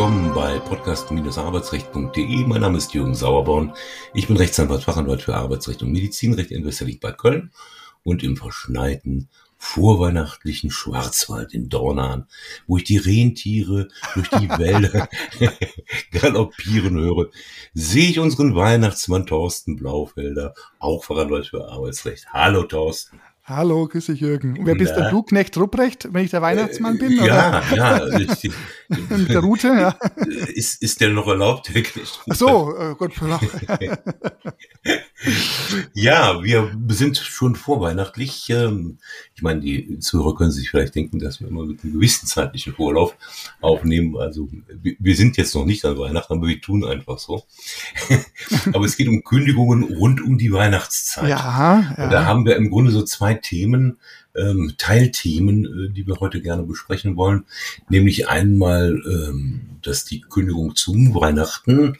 willkommen bei podcast-arbeitsrecht.de. Mein Name ist Jürgen Sauerborn. Ich bin Rechtsanwalt, Fachanwalt für Arbeitsrecht und Medizinrecht in Westerlich-Bad Köln und im verschneiten vorweihnachtlichen Schwarzwald in Dornan, wo ich die Rentiere durch die Wälder galoppieren höre, sehe ich unseren Weihnachtsmann Thorsten Blaufelder, auch Fachanwalt für Arbeitsrecht. Hallo Thorsten. Hallo, grüß dich Jürgen. Und wer bist denn du, Knecht Rupprecht, wenn ich der Weihnachtsmann bin? Äh, ja, oder? ja. Mit der Route, ja. Ist, ist der noch erlaubt, der Knecht Ach so, äh, gut. ja, wir sind schon vorweihnachtlich. Ähm, ich meine, die Zuhörer können sich vielleicht denken, dass wir immer mit einem gewissen zeitlichen Vorlauf aufnehmen. Also wir sind jetzt noch nicht an Weihnachten, aber wir tun einfach so. aber es geht um Kündigungen rund um die Weihnachtszeit. Ja, ja. Und da haben wir im Grunde so zwei Themen, ähm, Teilthemen, äh, die wir heute gerne besprechen wollen. Nämlich einmal, ähm, dass die Kündigung zum Weihnachten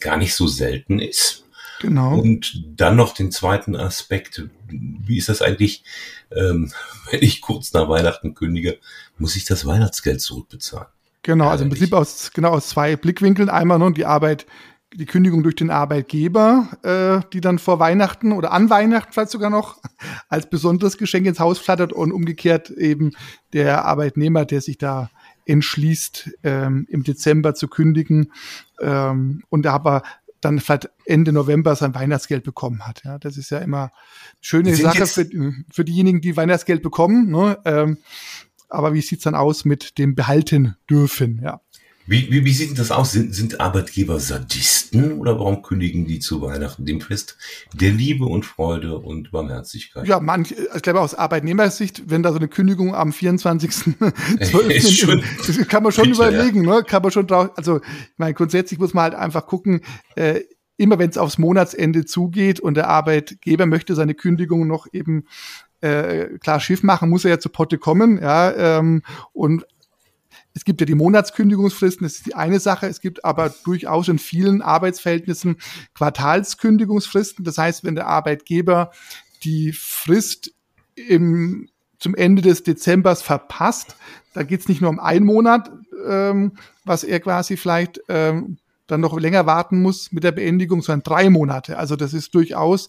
gar nicht so selten ist. Genau. Und dann noch den zweiten Aspekt. Wie ist das eigentlich, ähm, wenn ich kurz nach Weihnachten kündige, muss ich das Weihnachtsgeld zurückbezahlen? Genau, also im Prinzip aus, genau aus zwei Blickwinkeln. Einmal nur die Arbeit die Kündigung durch den Arbeitgeber, äh, die dann vor Weihnachten oder an Weihnachten vielleicht sogar noch als besonderes Geschenk ins Haus flattert und umgekehrt eben der Arbeitnehmer, der sich da entschließt, ähm, im Dezember zu kündigen ähm, und aber dann vielleicht Ende November sein Weihnachtsgeld bekommen hat. Ja, das ist ja immer eine schöne Sache für, für diejenigen, die Weihnachtsgeld bekommen. Ne? Ähm, aber wie sieht's dann aus mit dem behalten dürfen? Ja. Wie, wie, wie sieht denn das aus? Sind, sind Arbeitgeber Sadisten oder warum kündigen die zu Weihnachten dem Fest der Liebe und Freude und Barmherzigkeit? Ja, manch, ich glaube aus Arbeitnehmersicht, wenn da so eine Kündigung am 24.12. kann man schon bitte, überlegen, ja. ne? Kann man schon drauf, also ich meine, grundsätzlich muss man halt einfach gucken, äh, immer wenn es aufs Monatsende zugeht und der Arbeitgeber möchte seine Kündigung noch eben äh, klar Schiff machen, muss er ja zu Potte kommen, ja, ähm, und es gibt ja die Monatskündigungsfristen, das ist die eine Sache. Es gibt aber durchaus in vielen Arbeitsverhältnissen Quartalskündigungsfristen. Das heißt, wenn der Arbeitgeber die Frist im, zum Ende des Dezembers verpasst, da geht es nicht nur um einen Monat, ähm, was er quasi vielleicht ähm, dann noch länger warten muss mit der Beendigung, sondern drei Monate. Also das ist durchaus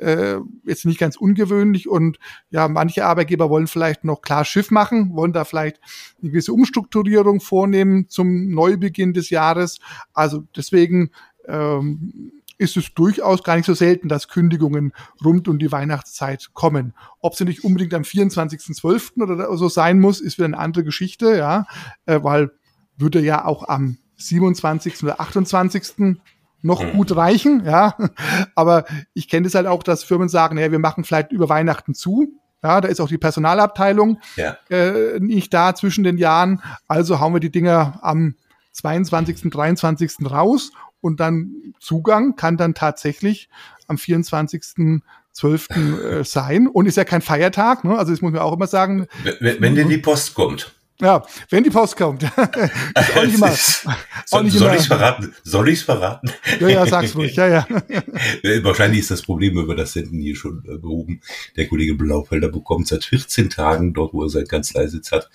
äh, jetzt nicht ganz ungewöhnlich und ja, manche Arbeitgeber wollen vielleicht noch klar Schiff machen, wollen da vielleicht eine gewisse Umstrukturierung vornehmen zum Neubeginn des Jahres. Also deswegen ähm, ist es durchaus gar nicht so selten, dass Kündigungen rund um die Weihnachtszeit kommen. Ob sie nicht unbedingt am 24.12. oder so sein muss, ist wieder eine andere Geschichte, ja, äh, weil würde ja auch am 27. oder 28. noch mhm. gut reichen, ja. Aber ich kenne es halt auch, dass Firmen sagen, ja, wir machen vielleicht über Weihnachten zu. Ja, da ist auch die Personalabteilung ja. äh, nicht da zwischen den Jahren. Also hauen wir die Dinger am 22., 23. raus und dann Zugang kann dann tatsächlich am 24. 12. Äh, sein und ist ja kein Feiertag, ne? also das muss man auch immer sagen. Wenn, wenn denn die Post kommt. Ja, wenn die Post kommt. auch nicht immer, soll soll ich es verraten? Soll ich es verraten? Ja, ja, sag's ruhig. Ja, ja. Wahrscheinlich ist das Problem über das Senden hier schon äh, behoben. Der Kollege Blaufelder bekommt seit 14 Tagen, dort wo er seinen Kanzleisitz hat,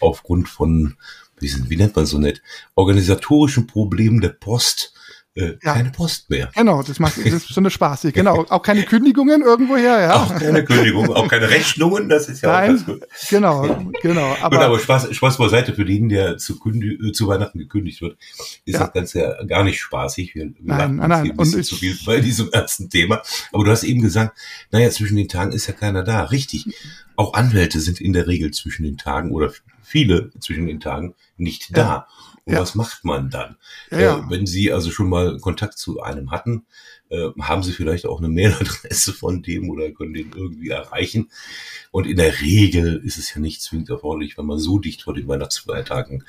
aufgrund von, wie, sind, wie nennt man so nett, organisatorischen Problemen der Post äh, ja. keine Post mehr. Genau, das macht das ist besonders spaßig. Genau, auch keine Kündigungen irgendwoher, ja. Auch keine Kündigungen, auch keine Rechnungen, das ist ja Nein, auch ganz gut. Genau, genau. Aber, gut, aber Spaß, Spaß beiseite für den, der zu, äh, zu Weihnachten gekündigt wird, ist ja. das Ganze ja gar nicht spaßig. Wir, wir nein, nein, nein. Und ich, zu viel bei diesem ersten Thema. Aber du hast eben gesagt, naja, zwischen den Tagen ist ja keiner da. Richtig. Auch Anwälte sind in der Regel zwischen den Tagen oder viele zwischen den Tagen nicht da. Und ja. was macht man dann? Ja, äh, wenn Sie also schon mal Kontakt zu einem hatten, äh, haben Sie vielleicht auch eine Mailadresse von dem oder können den irgendwie erreichen. Und in der Regel ist es ja nicht zwingend erforderlich, wenn man so dicht vor den Weihnachtsfeiertagen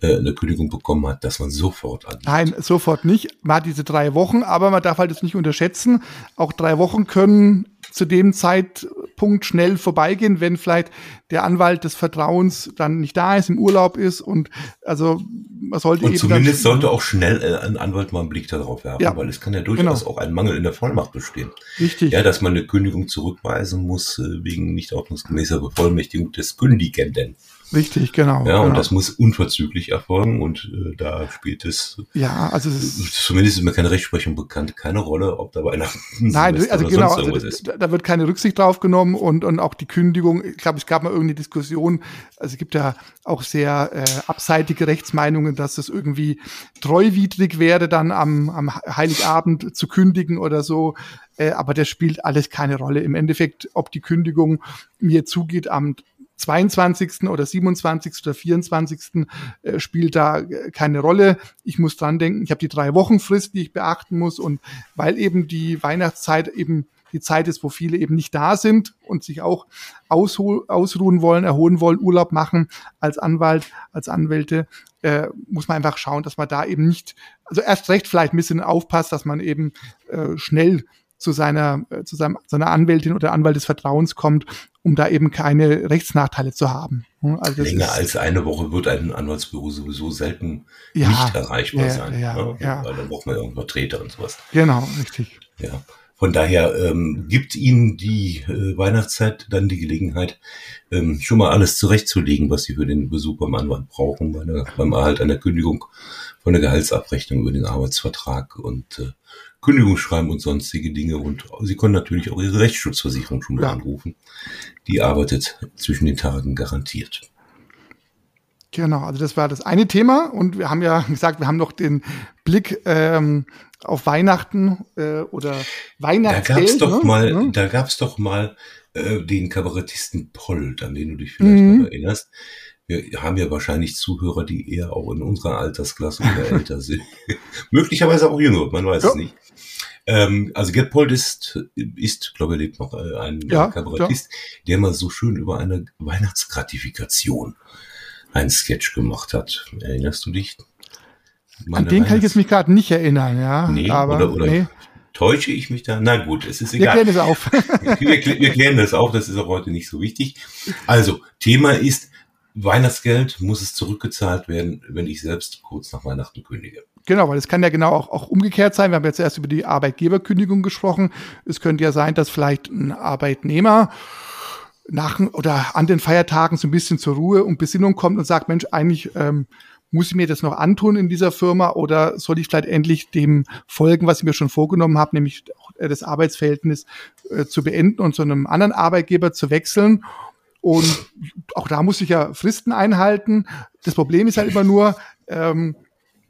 äh, eine Kündigung bekommen hat, dass man sofort angeht. Nein, sofort nicht. Man hat diese drei Wochen, aber man darf halt das nicht unterschätzen. Auch drei Wochen können zu dem Zeitpunkt schnell vorbeigehen, wenn vielleicht der Anwalt des Vertrauens dann nicht da ist, im Urlaub ist und also man sollte und eben zumindest sollte auch schnell äh, ein Anwalt mal einen Blick darauf werfen, ja, weil es kann ja durchaus genau. auch ein Mangel in der Vollmacht bestehen. Richtig. Ja, dass man eine Kündigung zurückweisen muss äh, wegen nicht ordnungsgemäßer Bevollmächtigung des Kündigenden. Richtig, genau. Ja, und genau. das muss unverzüglich erfolgen und äh, da spielt es, ja, also es zumindest ist mir keine Rechtsprechung bekannt, keine Rolle, ob da Weihnachten Nein, Silvester also genau, also ist. da, da wird keine Rücksicht drauf genommen und, und auch die Kündigung, ich glaube, es gab mal irgendeine Diskussion, also es gibt ja auch sehr äh, abseitige Rechtsmeinungen, dass es irgendwie treuwidrig wäre, dann am, am Heiligabend zu kündigen oder so. Äh, aber das spielt alles keine Rolle. Im Endeffekt, ob die Kündigung mir zugeht am 22. oder 27. oder 24. Äh, spielt da äh, keine Rolle. Ich muss dran denken, ich habe die drei Wochen Frist, die ich beachten muss und weil eben die Weihnachtszeit eben die Zeit ist, wo viele eben nicht da sind und sich auch ausruhen wollen, erholen wollen, Urlaub machen als Anwalt, als Anwälte, äh, muss man einfach schauen, dass man da eben nicht, also erst recht vielleicht ein bisschen aufpasst, dass man eben äh, schnell zu seiner, äh, zu seinem, seiner Anwältin oder Anwalt des Vertrauens kommt, um da eben keine Rechtsnachteile zu haben. Also Länger als eine Woche wird ein Anwaltsbüro sowieso selten ja, nicht erreichbar ja, sein. Ja, ne? ja. Weil dann braucht man ja irgendwo Vertreter und sowas. Genau, richtig. Ja. Von daher ähm, gibt Ihnen die äh, Weihnachtszeit dann die Gelegenheit, ähm, schon mal alles zurechtzulegen, was Sie für den Besuch beim Anwalt brauchen, bei der, beim Erhalt einer Kündigung, von der Gehaltsabrechnung über den Arbeitsvertrag und äh, Kündigungsschreiben und sonstige Dinge. Und Sie können natürlich auch Ihre Rechtsschutzversicherung schon mal Ja. anrufen. Die arbeitet zwischen den Tagen garantiert. Genau, also das war das eine Thema und wir haben ja gesagt, wir haben noch den Blick ähm, auf Weihnachten äh, oder Da Weihnachtsgeld. gab's doch ne? mal, Ne? da gab's doch mal äh, den Kabarettisten Polt, an den du dich vielleicht Mhm. noch erinnerst. Wir haben ja wahrscheinlich Zuhörer, die eher auch in unserer Altersklasse oder älter sind. Möglicherweise auch jünger, man weiß Ja. es nicht. Ähm, also Gerd Polt ist, ist, glaube ich, lebt noch äh, ein Ja, Kabarettist, der mal so schön über eine Weihnachtsgratifikation einen Sketch gemacht hat. Erinnerst du dich? An Meine den kann ich jetzt mich gerade nicht erinnern, ja. Nee, aber oder, oder nee. täusche ich mich da? Na gut, es ist Wir egal. klären es auf. wir, wir klären das auch, das ist auch heute nicht so wichtig. Also, Thema ist, Weihnachtsgeld muss es zurückgezahlt werden, wenn ich selbst kurz nach Weihnachten kündige. Genau, weil es kann ja genau auch, auch umgekehrt sein. Wir haben jetzt erst über die Arbeitgeberkündigung gesprochen. Es könnte ja sein, dass vielleicht ein Arbeitnehmer nach oder an den Feiertagen so ein bisschen zur Ruhe und Besinnung kommt und sagt, Mensch, eigentlich ähm, muss ich mir das noch antun in dieser Firma oder soll ich vielleicht endlich dem folgen, was ich mir schon vorgenommen habe, nämlich äh, das Arbeitsverhältnis äh, zu beenden und zu einem anderen Arbeitgeber zu wechseln. Und auch da muss ich ja Fristen einhalten. Das Problem ist halt immer nur, ähm,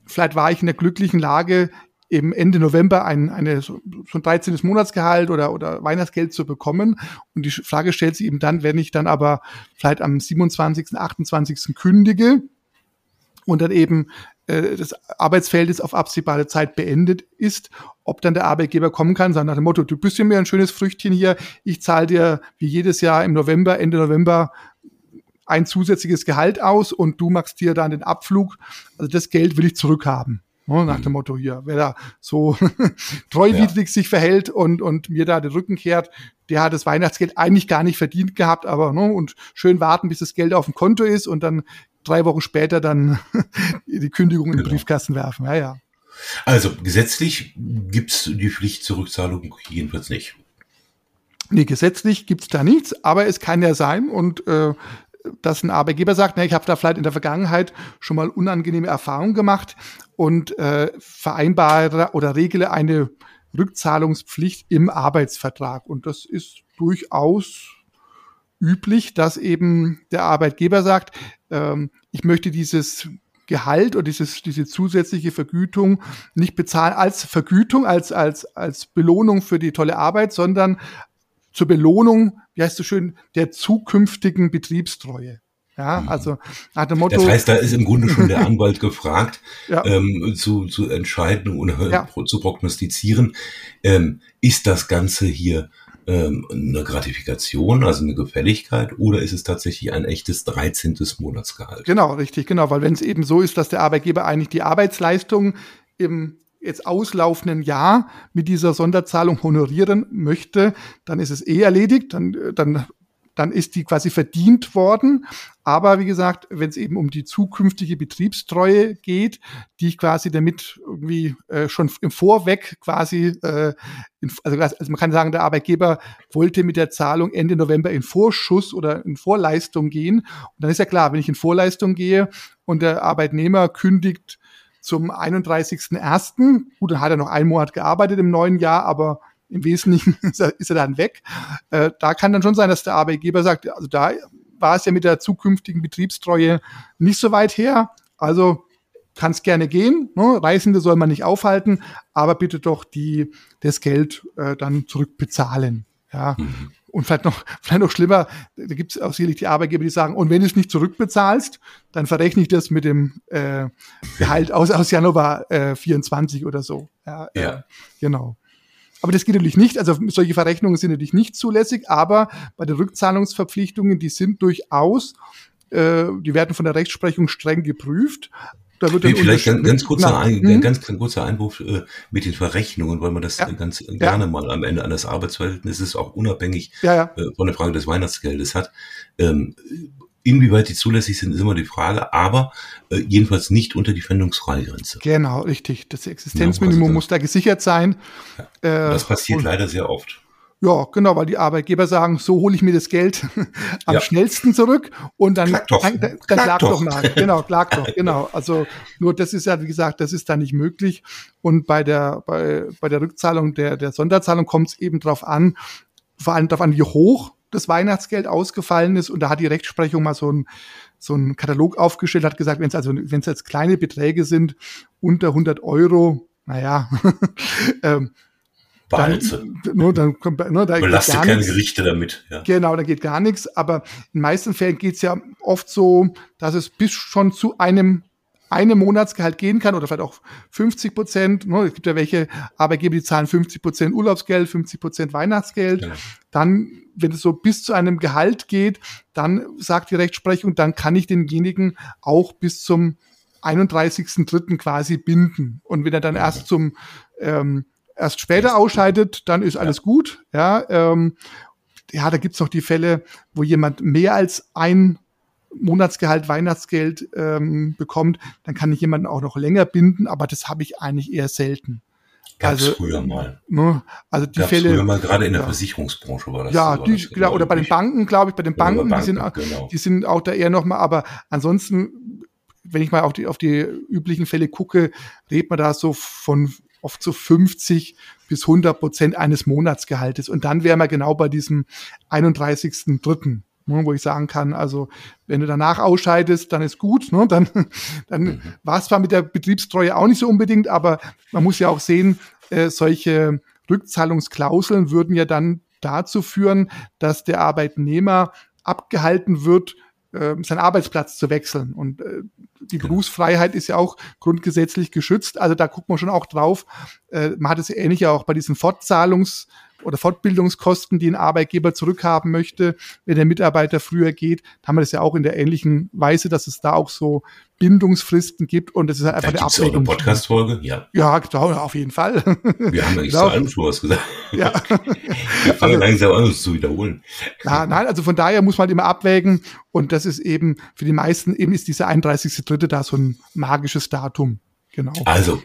vielleicht war ich in der glücklichen Lage, eben Ende November ein, eine, so ein 13. Monatsgehalt oder, oder Weihnachtsgeld zu bekommen. Und die Frage stellt sich eben dann, wenn ich dann aber vielleicht am 27., 28. kündige und dann eben äh, das Arbeitsverhältnis auf absehbare Zeit beendet ist, ob dann der Arbeitgeber kommen kann, sagen nach dem Motto, du bist ja mir ein schönes Früchtchen hier, ich zahle dir wie jedes Jahr im November, Ende November ein zusätzliches Gehalt aus und du machst dir dann den Abflug. Also das Geld will ich zurückhaben. Ne, nach dem Motto hier, wer da so treuwidrig sich verhält und, und mir da den Rücken kehrt, der hat das Weihnachtsgeld eigentlich gar nicht verdient gehabt, aber ne, und schön warten, bis das Geld auf dem Konto ist und dann drei Wochen später dann die Kündigung in den Genau. Briefkasten werfen. Ja, ja. Also, gesetzlich gibt's die Pflicht zur Rückzahlung jedenfalls nicht. Nee, gesetzlich gibt's da nichts, aber es kann ja sein und äh, dass ein Arbeitgeber sagt, na, ich habe da vielleicht in der Vergangenheit schon mal unangenehme Erfahrungen gemacht und äh, vereinbare oder regle eine Rückzahlungspflicht im Arbeitsvertrag. Und das ist durchaus üblich, dass eben der Arbeitgeber sagt, ähm, ich möchte dieses Gehalt oder dieses, diese zusätzliche Vergütung nicht bezahlen als Vergütung, als, als, als Belohnung für die tolle Arbeit, sondern zur Belohnung, wie heißt so schön, der zukünftigen Betriebstreue. Ja, also nach dem Motto. Das heißt, da ist im Grunde schon der Anwalt gefragt, Ja. ähm, zu, zu entscheiden oder Ja. pro- zu prognostizieren, ähm, ist das Ganze hier ähm, eine Gratifikation, also eine Gefälligkeit, oder ist es tatsächlich ein echtes 13. Monatsgehalt? Genau, richtig, genau, weil wenn es eben so ist, dass der Arbeitgeber eigentlich die Arbeitsleistung im jetzt auslaufenden Jahr mit dieser Sonderzahlung honorieren möchte, dann ist es eh erledigt, dann, dann dann ist die quasi verdient worden. Aber wie gesagt, wenn es eben um die zukünftige Betriebstreue geht, die ich quasi damit irgendwie äh, schon im Vorweg quasi, äh, in, also, also man kann sagen, der Arbeitgeber wollte mit der Zahlung Ende November in Vorschuss oder in Vorleistung gehen. Und dann ist ja klar, wenn ich in Vorleistung gehe und der Arbeitnehmer kündigt zum 31.01., gut, dann hat er noch einen Monat gearbeitet im neuen Jahr, aber im Wesentlichen ist er, ist er dann weg. Äh, da kann dann schon sein, dass der Arbeitgeber sagt, also da war es ja mit der zukünftigen Betriebstreue nicht so weit her. Also kann es gerne gehen. Ne? Reisende soll man nicht aufhalten, aber bitte doch die, das Geld äh, dann zurückbezahlen. Ja. Mhm. Und vielleicht noch, vielleicht noch schlimmer, da gibt es auch sicherlich die Arbeitgeber, die sagen, und wenn du es nicht zurückbezahlst, dann verrechne ich das mit dem äh, Gehalt aus, aus Januar äh, 24 oder so. Ja, ja. Äh, genau. Aber das geht natürlich nicht. Also solche Verrechnungen sind natürlich nicht zulässig, aber bei den Rückzahlungsverpflichtungen, die sind durchaus, äh, die werden von der Rechtsprechung streng geprüft. Da wird nee, vielleicht ganz, ganz, kurzer ein, mhm. ganz, ganz kurzer Einwurf äh, mit den Verrechnungen, weil man das ja. ganz ja. gerne mal am Ende eines Arbeitsverhältnisses auch unabhängig ja, äh, von der Frage des Weihnachtsgeldes hat. Ähm, Inwieweit die zulässig sind, ist immer die Frage, aber äh, jedenfalls nicht unter die Pfändungsfreigrenze. Genau, richtig. Das Existenzminimum ja, muss da gesichert sein. Ja, das passiert leider sehr oft. Ja, genau, weil die Arbeitgeber sagen, so hole ich mir das Geld am ja. schnellsten zurück und dann, klag doch. dann, dann klag, klag doch. mal. Genau, klag doch, genau. Also nur das ist ja, wie gesagt, das ist da nicht möglich. Und bei der, bei, bei der Rückzahlung der, der Sonderzahlung kommt es eben drauf an, vor allem darauf an, wie hoch das Weihnachtsgeld ausgefallen ist. Und da hat die Rechtsprechung mal so ein so ein Katalog aufgestellt, hat gesagt, wenn es also, wenn es jetzt kleine Beträge sind, unter 100 Euro, naja, ähm, Dann, nur, dann nur, da Belaste keine nichts. Gerichte damit. Ja. Genau, da geht gar nichts. Aber in den meisten Fällen geht es ja oft so, dass es bis schon zu einem einem Monatsgehalt gehen kann oder vielleicht auch 50 Prozent. Ne? Es gibt ja welche Arbeitgeber, die zahlen 50 Prozent Urlaubsgeld, 50 Prozent Weihnachtsgeld. Genau. Dann, wenn es so bis zu einem Gehalt geht, dann sagt die Rechtsprechung, dann kann ich denjenigen auch bis zum 31.3. quasi binden. Und wenn er dann erst zum ähm, erst später ausscheidet, dann ist alles gut. Ja, ähm, ja, da gibt's noch die Fälle, wo jemand mehr als ein Monatsgehalt, Weihnachtsgeld ähm, bekommt, dann kann ich jemanden auch noch länger binden, aber das habe ich eigentlich eher selten. Gab's also, früher mal. Ne, also die Gab's Fälle. Früher mal gerade in der ja. Versicherungsbranche war das. Ja, so, die, das genau, oder bei den Banken, glaube ich, bei den Banken, Banken, die sind, genau. die sind auch da eher nochmal, aber ansonsten, wenn ich mal auf die, auf die üblichen Fälle gucke, redet man da so von oft so 50 bis 100 Prozent eines Monatsgehaltes. Und dann wären wir genau bei diesem 31.3. Ne, wo ich sagen kann, also wenn du danach ausscheidest, dann ist gut, ne? dann, dann mhm. war es zwar mit der Betriebstreue auch nicht so unbedingt, aber man muss ja auch sehen, äh, solche Rückzahlungsklauseln würden ja dann dazu führen, dass der Arbeitnehmer abgehalten wird, äh, seinen Arbeitsplatz zu wechseln. Und äh, die genau. Berufsfreiheit ist ja auch grundgesetzlich geschützt. Also da guckt man schon auch drauf. Äh, man hat es ja ähnlich ja auch bei diesen Fortzahlungs- oder Fortbildungskosten, die ein Arbeitgeber zurückhaben möchte, wenn der Mitarbeiter früher geht, haben wir das ja auch in der ähnlichen Weise, dass es da auch so Bindungsfristen gibt und es ist halt einfach da eine Abwägung. Eine Podcast-Folge? Ja. Ja, genau, auf jeden Fall. Wir haben ja nicht genau. zu allem schon was gesagt. Ja. Wir fangen also, langsam an, uns zu wiederholen. Na, nein, also von daher muss man halt immer abwägen und das ist eben, für die meisten eben ist dieser 31.3. da so ein magisches Datum. Genau. Also,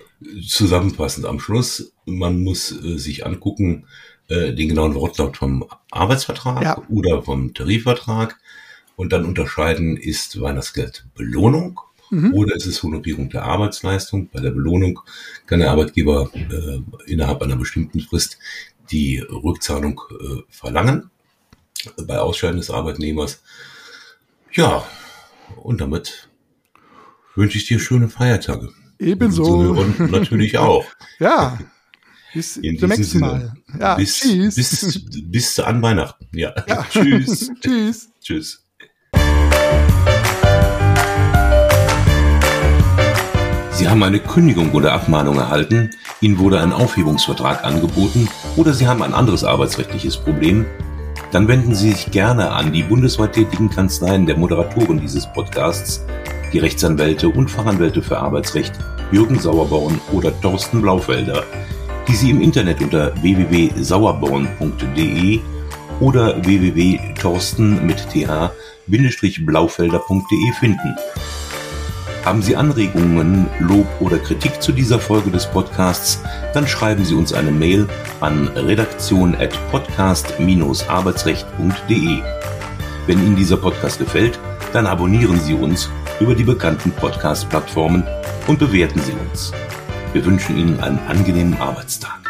zusammenfassend am Schluss, man muss äh, sich angucken, äh, den genauen Wortlaut vom Arbeitsvertrag ja. oder vom Tarifvertrag und dann unterscheiden, ist Weihnachtsgeld Belohnung mhm. oder ist es Honorierung der Arbeitsleistung. Bei der Belohnung kann der Arbeitgeber äh, innerhalb einer bestimmten Frist die Rückzahlung äh, verlangen bei Ausscheiden des Arbeitnehmers. Ja, und damit wünsche ich dir schöne Feiertage. Ebenso. Und natürlich auch. ja. Bis zum nächsten Mal. Ja, bis, tschüss. Bis, bis an Weihnachten. Ja. ja. tschüss. tschüss. Tschüss. Sie haben eine Kündigung oder Abmahnung erhalten, Ihnen wurde ein Aufhebungsvertrag angeboten oder Sie haben ein anderes arbeitsrechtliches Problem, dann wenden Sie sich gerne an die bundesweit tätigen Kanzleien der Moderatoren dieses Podcasts, die Rechtsanwälte und Fachanwälte für Arbeitsrecht Jürgen Sauerborn oder Thorsten Blaufelder die Sie im Internet unter www.sauerborn.de oder www.torsten mit th-blaufelder.de finden. Haben Sie Anregungen, Lob oder Kritik zu dieser Folge des Podcasts, dann schreiben Sie uns eine Mail an redaktion@podcast-arbeitsrecht.de. Wenn Ihnen dieser Podcast gefällt, dann abonnieren Sie uns über die bekannten Podcast-Plattformen und bewerten Sie uns. Wir wünschen Ihnen einen angenehmen Arbeitstag.